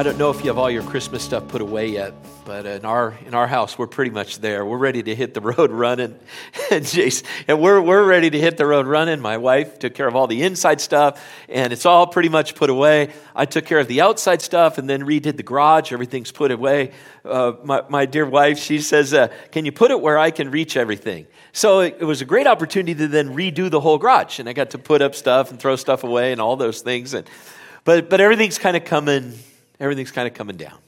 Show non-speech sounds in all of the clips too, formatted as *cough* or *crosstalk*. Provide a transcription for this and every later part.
I don't know if you have all your Christmas stuff put away yet, but in our in our house we're pretty much there. We're ready to hit the road running, *laughs* and Jason, and we're we're ready to hit the road running. My wife took care of all the inside stuff, and it's all pretty much put away. I took care of the outside stuff, and then redid the garage. Everything's put away. Uh, my my dear wife, she says, uh, "Can you put it where I can reach everything?" So it, it was a great opportunity to then redo the whole garage, and I got to put up stuff and throw stuff away and all those things, and but but everything's kind of coming everything's kind of coming down.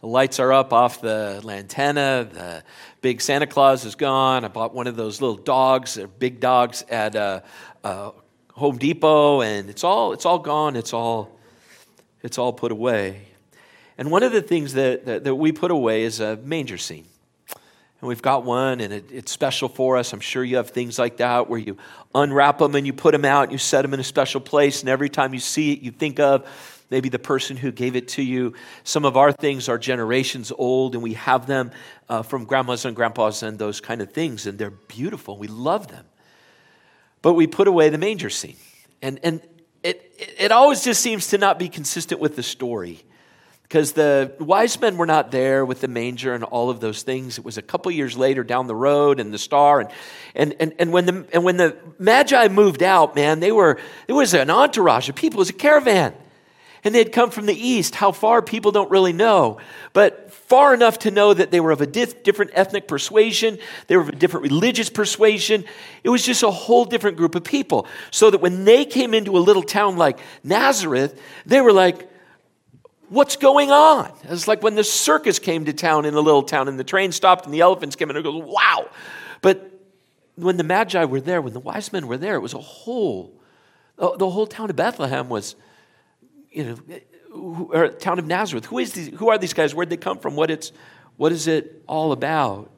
The lights are up off the lantana. The big Santa Claus is gone. I bought one of those little dogs, they're big dogs, at uh, uh, Home Depot, and it's all it's all gone. It's all it's all put away. And one of the things that, that, that we put away is a manger scene. And we've got one, and it, it's special for us. I'm sure you have things like that where you unwrap them and you put them out and you set them in a special place. And every time you see it, you think of maybe the person who gave it to you. Some of our things are generations old, and we have them uh, from grandmas and grandpas and those kind of things, and they're beautiful. We love them. But we put away the manger scene. And, and it, it always just seems to not be consistent with the story because the wise men were not there with the manger and all of those things. It was a couple years later down the road and the star. And, and, and, and, when, the, and when the Magi moved out, man, they were, it was an entourage of people, it was a caravan and they had come from the east. How far, people don't really know, but far enough to know that they were of a diff- different ethnic persuasion, they were of a different religious persuasion. It was just a whole different group of people. So that when they came into a little town like Nazareth, they were like, What's going on? It's like when the circus came to town in a little town and the train stopped and the elephants came in and it goes, Wow. But when the Magi were there, when the wise men were there, it was a whole, the whole town of Bethlehem was you know, who, or town of Nazareth. Who, is these, who are these guys? Where'd they come from? What, it's, what is it all about?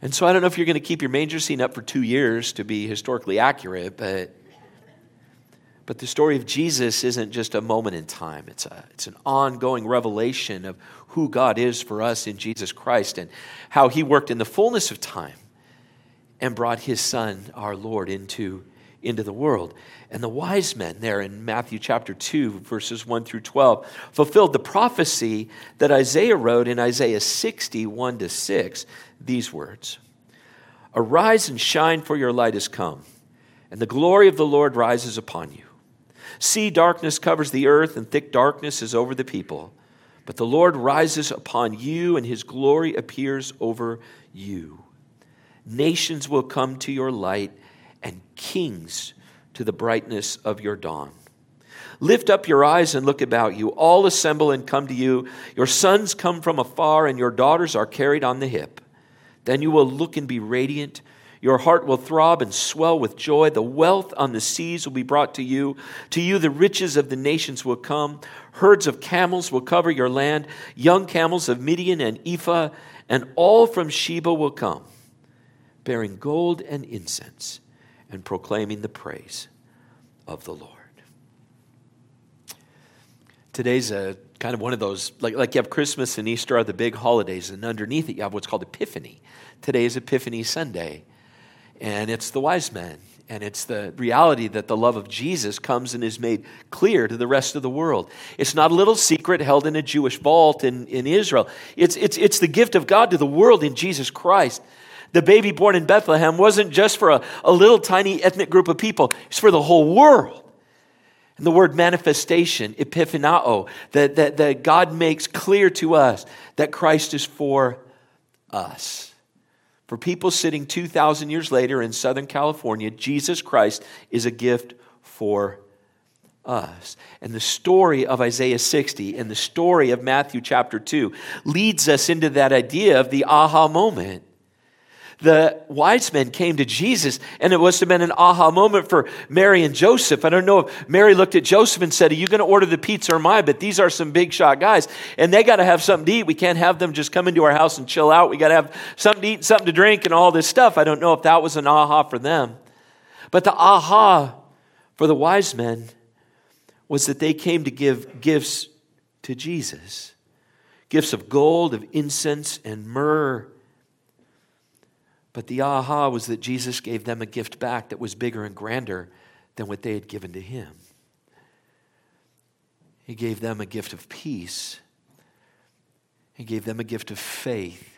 And so I don't know if you're going to keep your manger scene up for two years to be historically accurate, but, but the story of Jesus isn't just a moment in time. It's, a, it's an ongoing revelation of who God is for us in Jesus Christ and how he worked in the fullness of time and brought his son, our Lord, into, into the world. And the wise men, there in Matthew chapter 2, verses 1 through 12, fulfilled the prophecy that Isaiah wrote in Isaiah 61 to 6, these words Arise and shine, for your light has come, and the glory of the Lord rises upon you. See, darkness covers the earth, and thick darkness is over the people. But the Lord rises upon you, and his glory appears over you. Nations will come to your light, and kings to the brightness of your dawn. Lift up your eyes and look about you. All assemble and come to you. Your sons come from afar, and your daughters are carried on the hip. Then you will look and be radiant. Your heart will throb and swell with joy. The wealth on the seas will be brought to you. To you, the riches of the nations will come. Herds of camels will cover your land. Young camels of Midian and Ephah, and all from Sheba will come, bearing gold and incense and proclaiming the praise of the Lord. Today's a kind of one of those, like, like you have Christmas and Easter are the big holidays, and underneath it you have what's called Epiphany. Today is Epiphany Sunday, and it's the wise men. And it's the reality that the love of Jesus comes and is made clear to the rest of the world. It's not a little secret held in a Jewish vault in, in Israel. It's, it's, it's the gift of God to the world in Jesus Christ. The baby born in Bethlehem wasn't just for a, a little tiny ethnic group of people, it's for the whole world. And the word manifestation, epiphanao, that, that, that God makes clear to us that Christ is for us. For people sitting 2,000 years later in Southern California, Jesus Christ is a gift for us. And the story of Isaiah 60 and the story of Matthew chapter 2 leads us into that idea of the aha moment the wise men came to Jesus, and it must have been an aha moment for Mary and Joseph. I don't know if Mary looked at Joseph and said, Are you going to order the pizza or mine? But these are some big shot guys, and they got to have something to eat. We can't have them just come into our house and chill out. We got to have something to eat, something to drink, and all this stuff. I don't know if that was an aha for them. But the aha for the wise men was that they came to give gifts to Jesus gifts of gold, of incense, and myrrh but the aha was that Jesus gave them a gift back that was bigger and grander than what they had given to him. He gave them a gift of peace. He gave them a gift of faith.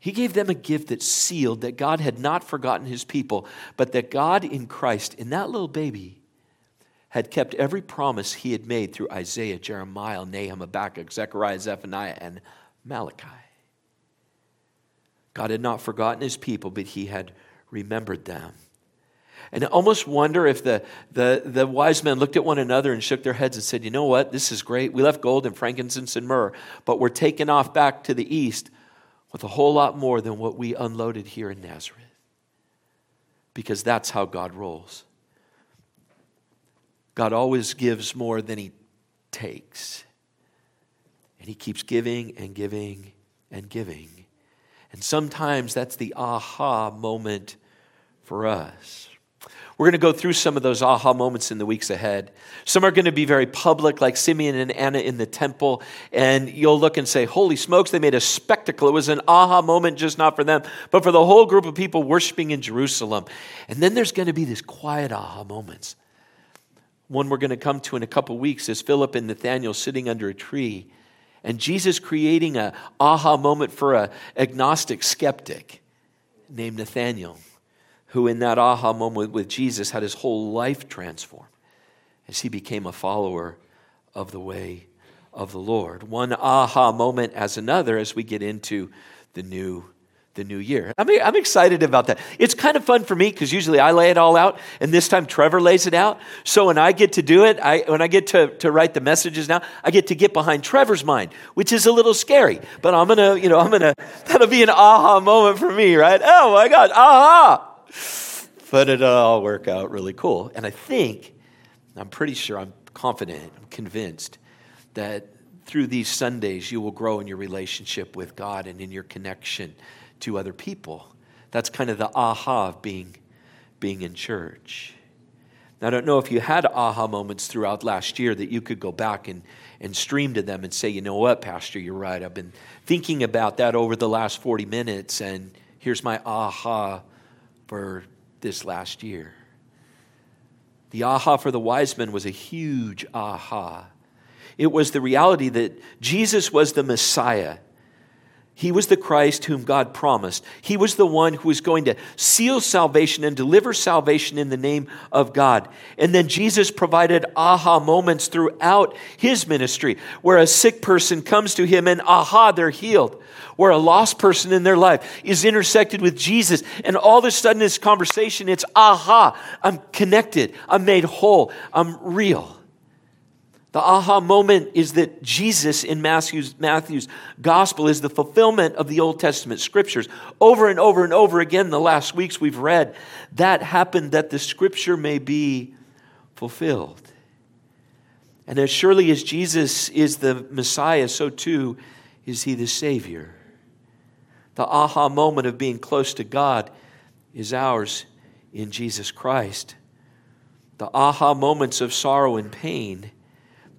He gave them a gift that sealed that God had not forgotten his people, but that God in Christ, in that little baby, had kept every promise he had made through Isaiah, Jeremiah, Nahum, Habakkuk, Zechariah, Zephaniah, and Malachi. God had not forgotten his people, but he had remembered them. And I almost wonder if the, the, the wise men looked at one another and shook their heads and said, You know what? This is great. We left gold and frankincense and myrrh, but we're taking off back to the east with a whole lot more than what we unloaded here in Nazareth. Because that's how God rolls. God always gives more than he takes. And he keeps giving and giving and giving. And sometimes that's the aha moment for us. We're going to go through some of those aha moments in the weeks ahead. Some are going to be very public, like Simeon and Anna in the temple, and you'll look and say, Holy smokes, they made a spectacle. It was an aha moment just not for them, but for the whole group of people worshiping in Jerusalem. And then there's going to be these quiet aha moments. One we're going to come to in a couple weeks is Philip and Nathaniel sitting under a tree, and Jesus creating a aha moment for a agnostic skeptic named Nathaniel who, in that aha moment with Jesus, had his whole life transformed as he became a follower of the way of the Lord. One aha moment as another as we get into the new the new year. I mean, I'm excited about that. It's kind of fun for me because usually I lay it all out, and this time Trevor lays it out. So when I get to do it, I, when I get to, to write the messages now, I get to get behind Trevor's mind, which is a little scary. But I'm gonna, you know, I'm gonna, *laughs* that'll be an aha moment for me, right? Oh my God, aha! but it'll all work out really cool. And I think, I'm pretty sure, I'm confident, I'm convinced that through these Sundays you will grow in your relationship with God and in your connection to other people. That's kind of the aha of being, being in church. Now, I don't know if you had aha moments throughout last year that you could go back and, and stream to them and say, you know what, Pastor, you're right. I've been thinking about that over the last 40 minutes, and here's my aha for this last year. The aha for the wise men was a huge aha. It was the reality that Jesus was the Messiah he was the Christ whom God promised. He was the one who was going to seal salvation and deliver salvation in the name of God. And then Jesus provided aha moments throughout his ministry where a sick person comes to him and aha, they're healed. Where a lost person in their life is intersected with Jesus. And all of a sudden, this conversation, it's aha, I'm connected, I'm made whole, I'm real. The aha moment is that Jesus in Matthew's, Matthew's gospel is the fulfillment of the Old Testament scriptures. Over and over and over again, the last weeks we've read, that happened that the scripture may be fulfilled. And as surely as Jesus is the Messiah, so too is he the Savior. The aha moment of being close to God is ours in Jesus Christ. The aha moments of sorrow and pain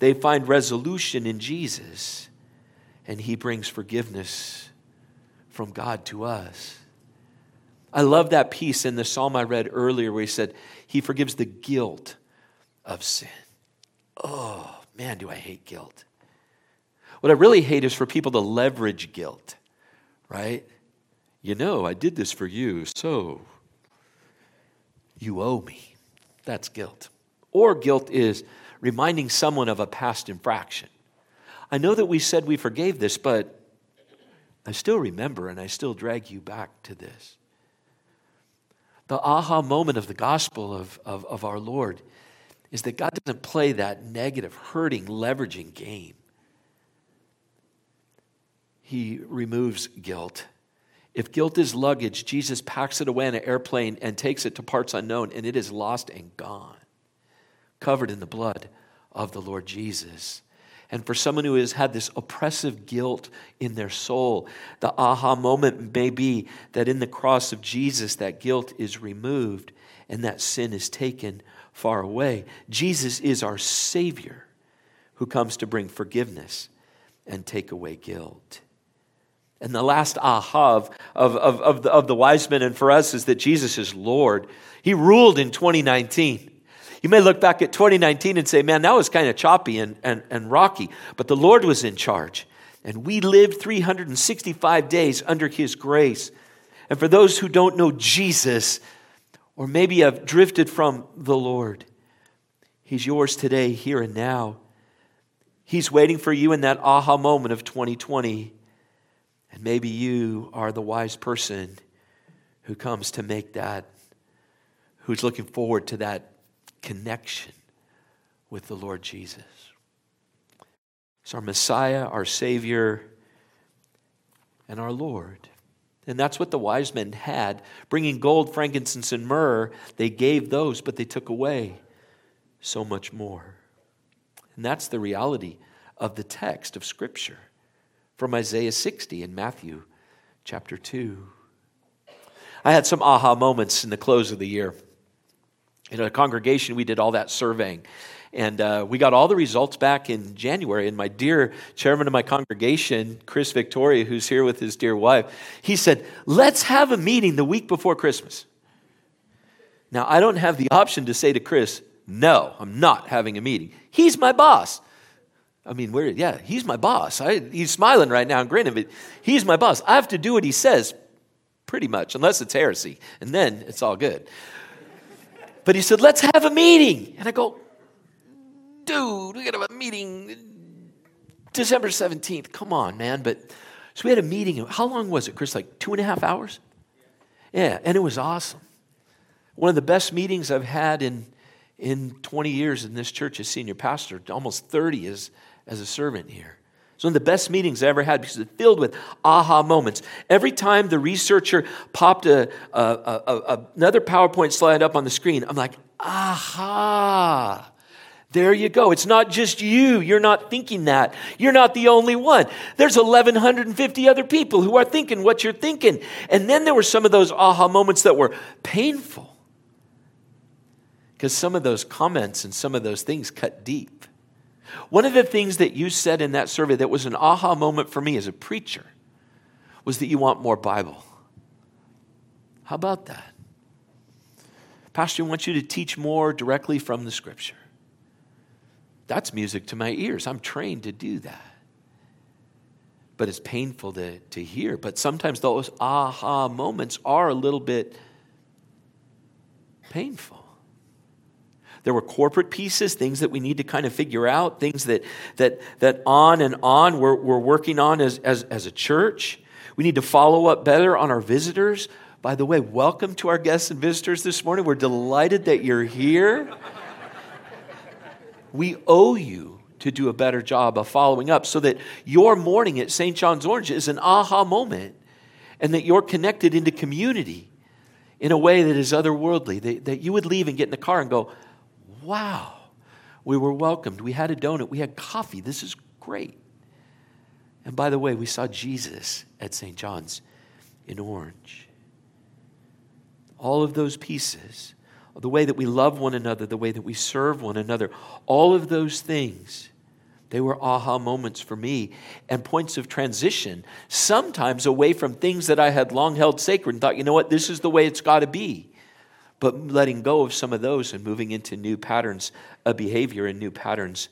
they find resolution in Jesus, and He brings forgiveness from God to us. I love that piece in the psalm I read earlier where He said, He forgives the guilt of sin. Oh, man, do I hate guilt. What I really hate is for people to leverage guilt, right? You know, I did this for you, so you owe me. That's guilt. Or guilt is, reminding someone of a past infraction. I know that we said we forgave this, but I still remember and I still drag you back to this. The aha moment of the gospel of, of, of our Lord is that God doesn't play that negative, hurting, leveraging game. He removes guilt. If guilt is luggage, Jesus packs it away in an airplane and takes it to parts unknown, and it is lost and gone covered in the blood of the Lord Jesus. And for someone who has had this oppressive guilt in their soul, the aha moment may be that in the cross of Jesus, that guilt is removed and that sin is taken far away. Jesus is our Savior who comes to bring forgiveness and take away guilt. And the last aha of, of, of, of, the, of the wise men and for us is that Jesus is Lord. He ruled in 2019. You may look back at 2019 and say, man, that was kind of choppy and, and, and rocky, but the Lord was in charge. And we lived 365 days under His grace. And for those who don't know Jesus, or maybe have drifted from the Lord, He's yours today, here and now. He's waiting for you in that aha moment of 2020. And maybe you are the wise person who comes to make that, who's looking forward to that connection with the Lord Jesus. He's our Messiah, our Savior, and our Lord. And that's what the wise men had. Bringing gold, frankincense, and myrrh, they gave those, but they took away so much more. And that's the reality of the text of Scripture from Isaiah 60 and Matthew chapter 2. I had some aha moments in the close of the year. In a congregation, we did all that surveying. And uh, we got all the results back in January. And my dear chairman of my congregation, Chris Victoria, who's here with his dear wife, he said, Let's have a meeting the week before Christmas. Now, I don't have the option to say to Chris, No, I'm not having a meeting. He's my boss. I mean, where, yeah, he's my boss. I, he's smiling right now and grinning, but he's my boss. I have to do what he says, pretty much, unless it's heresy. And then it's all good. But he said, Let's have a meeting. And I go, dude, we got to have a meeting December 17th. Come on, man. But so we had a meeting. How long was it, Chris? Like two and a half hours? Yeah, and it was awesome. One of the best meetings I've had in, in 20 years in this church as senior pastor, almost 30 as, as a servant here. It's one of the best meetings I ever had because it's filled with aha moments. Every time the researcher popped a, a, a, another PowerPoint slide up on the screen, I'm like, aha. There you go. It's not just you. You're not thinking that. You're not the only one. There's 1,150 other people who are thinking what you're thinking. And then there were some of those aha moments that were painful. Because some of those comments and some of those things cut deep. One of the things that you said in that survey that was an aha moment for me as a preacher was that you want more Bible. How about that? Pastor, I want you to teach more directly from the scripture. That's music to my ears. I'm trained to do that. But it's painful to, to hear. But sometimes those aha moments are a little bit painful. There were corporate pieces, things that we need to kind of figure out, things that, that, that on and on we're, we're working on as, as, as a church. We need to follow up better on our visitors. By the way, welcome to our guests and visitors this morning. We're delighted that you're here we owe you to do a better job of following up so that your morning at St. John's Orange is an aha moment and that you're connected into community in a way that is otherworldly. That, that you would leave and get in the car and go, wow, we were welcomed. We had a donut. We had coffee. This is great. And by the way, we saw Jesus at St. John's in Orange. All of those pieces the way that we love one another, the way that we serve one another, all of those things, they were aha moments for me and points of transition, sometimes away from things that I had long held sacred and thought, you know what, this is the way it's got to be. But letting go of some of those and moving into new patterns of behavior and new patterns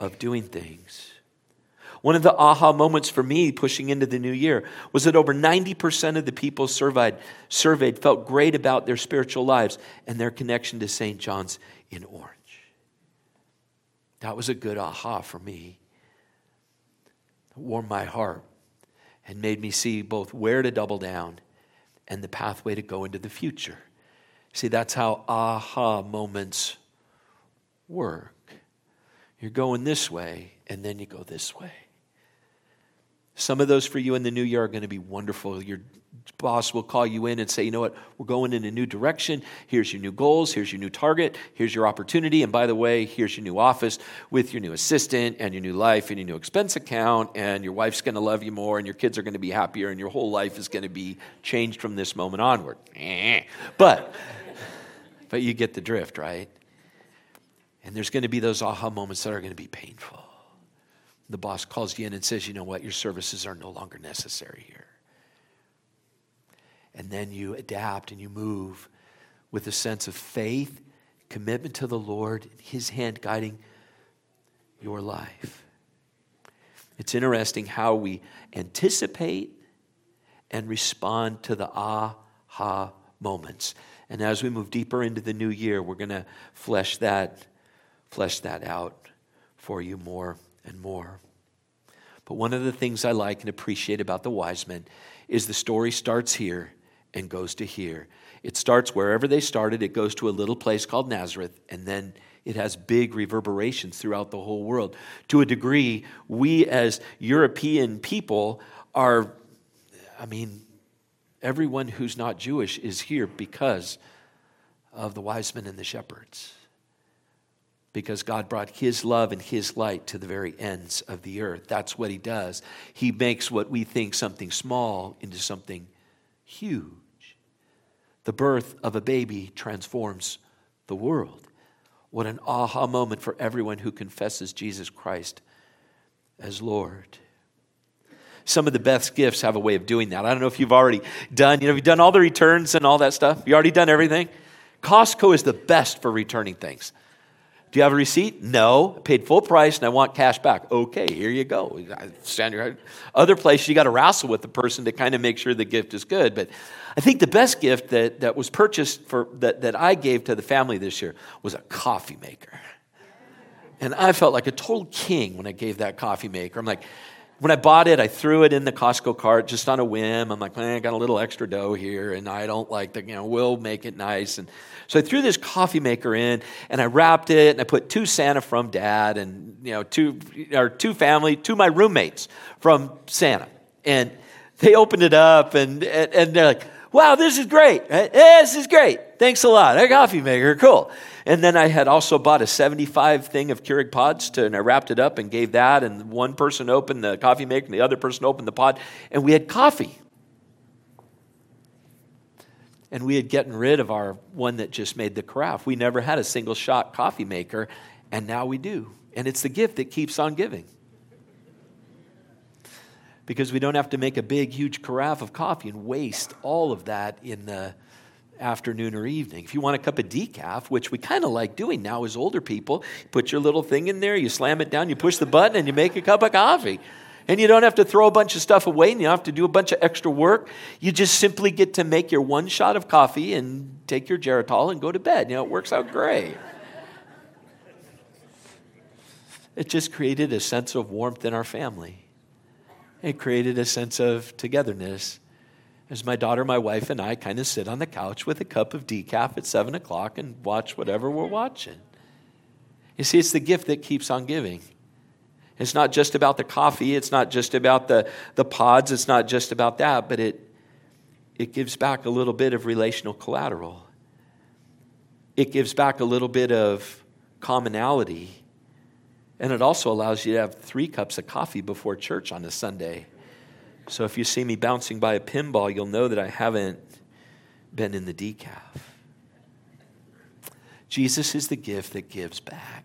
of doing things. One of the aha moments for me pushing into the new year was that over 90% of the people surveyed, surveyed felt great about their spiritual lives and their connection to St. John's in Orange. That was a good aha for me. It warmed my heart and made me see both where to double down and the pathway to go into the future. See, that's how aha moments work. You're going this way, and then you go this way. Some of those for you in the new year are going to be wonderful. Your boss will call you in and say, you know what, we're going in a new direction. Here's your new goals. Here's your new target. Here's your opportunity. And by the way, here's your new office with your new assistant and your new life and your new expense account. And your wife's going to love you more and your kids are going to be happier and your whole life is going to be changed from this moment onward. Eh. But, but you get the drift, right? And there's going to be those aha moments that are going to be painful the boss calls you in and says, you know what, your services are no longer necessary here. And then you adapt and you move with a sense of faith, commitment to the Lord, His hand guiding your life. It's interesting how we anticipate and respond to the aha moments. And as we move deeper into the new year, we're going to flesh that, flesh that out for you more and more. But one of the things I like and appreciate about the wise men is the story starts here and goes to here. It starts wherever they started, it goes to a little place called Nazareth, and then it has big reverberations throughout the whole world. To a degree, we as European people are, I mean, everyone who's not Jewish is here because of the wise men and the shepherds. Because God brought His love and His light to the very ends of the earth. That's what He does. He makes what we think something small into something huge. The birth of a baby transforms the world. What an aha moment for everyone who confesses Jesus Christ as Lord. Some of the best gifts have a way of doing that. I don't know if you've already done, you know, you've done all the returns and all that stuff. You already done everything? Costco is the best for returning things. Do you have a receipt? No. I paid full price and I want cash back. Okay, here you go. Stand your Other place, you got to wrestle with the person to kind of make sure the gift is good. But I think the best gift that, that was purchased for that, that I gave to the family this year was a coffee maker. And I felt like a total king when I gave that coffee maker. I'm like, when I bought it, I threw it in the Costco cart just on a whim. I'm like, man, I got a little extra dough here, and I don't like the, you know, we'll make it nice. And so I threw this coffee maker in, and I wrapped it, and I put two Santa from Dad, and you know, two or two family, two my roommates from Santa, and they opened it up, and and, and they're like, wow, this is great. right? Eh, this is great. Thanks a lot. A coffee maker, cool. And then I had also bought a 75 thing of Keurig pods to, and I wrapped it up and gave that. And one person opened the coffee maker and the other person opened the pod. And we had coffee. And we had gotten rid of our one that just made the carafe. We never had a single shot coffee maker, and now we do. And it's the gift that keeps on giving because we don't have to make a big, huge carafe of coffee and waste all of that in the afternoon or evening. If you want a cup of decaf, which we kind of like doing now as older people, put your little thing in there, you slam it down, you push the button, and you make a cup of coffee. And you don't have to throw a bunch of stuff away and you don't have to do a bunch of extra work. You just simply get to make your one shot of coffee and take your Geritol and go to bed. You know, it works out great. It just created a sense of warmth in our family. It created a sense of togetherness as my daughter, my wife, and I kind of sit on the couch with a cup of decaf at 7 o'clock and watch whatever we're watching. You see, it's the gift that keeps on giving. It's not just about the coffee, it's not just about the, the pods, it's not just about that, but it, it gives back a little bit of relational collateral. It gives back a little bit of commonality and it also allows you to have three cups of coffee before church on a Sunday. So if you see me bouncing by a pinball, you'll know that I haven't been in the decaf. Jesus is the gift that gives back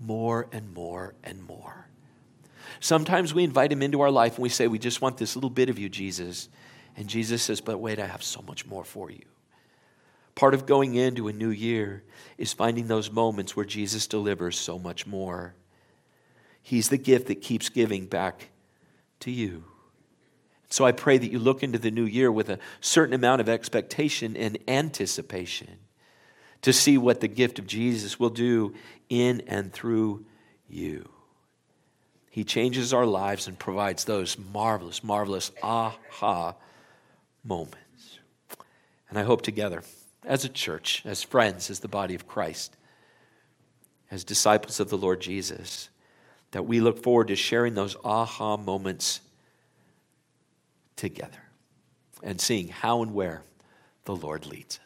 more and more and more. Sometimes we invite him into our life and we say, We just want this little bit of you, Jesus. And Jesus says, But wait, I have so much more for you. Part of going into a new year is finding those moments where Jesus delivers so much more. He's the gift that keeps giving back to you. So I pray that you look into the new year with a certain amount of expectation and anticipation to see what the gift of Jesus will do in and through you. He changes our lives and provides those marvelous, marvelous aha moments. And I hope together, as a church, as friends, as the body of Christ, as disciples of the Lord Jesus, that we look forward to sharing those aha moments together and seeing how and where the Lord leads us.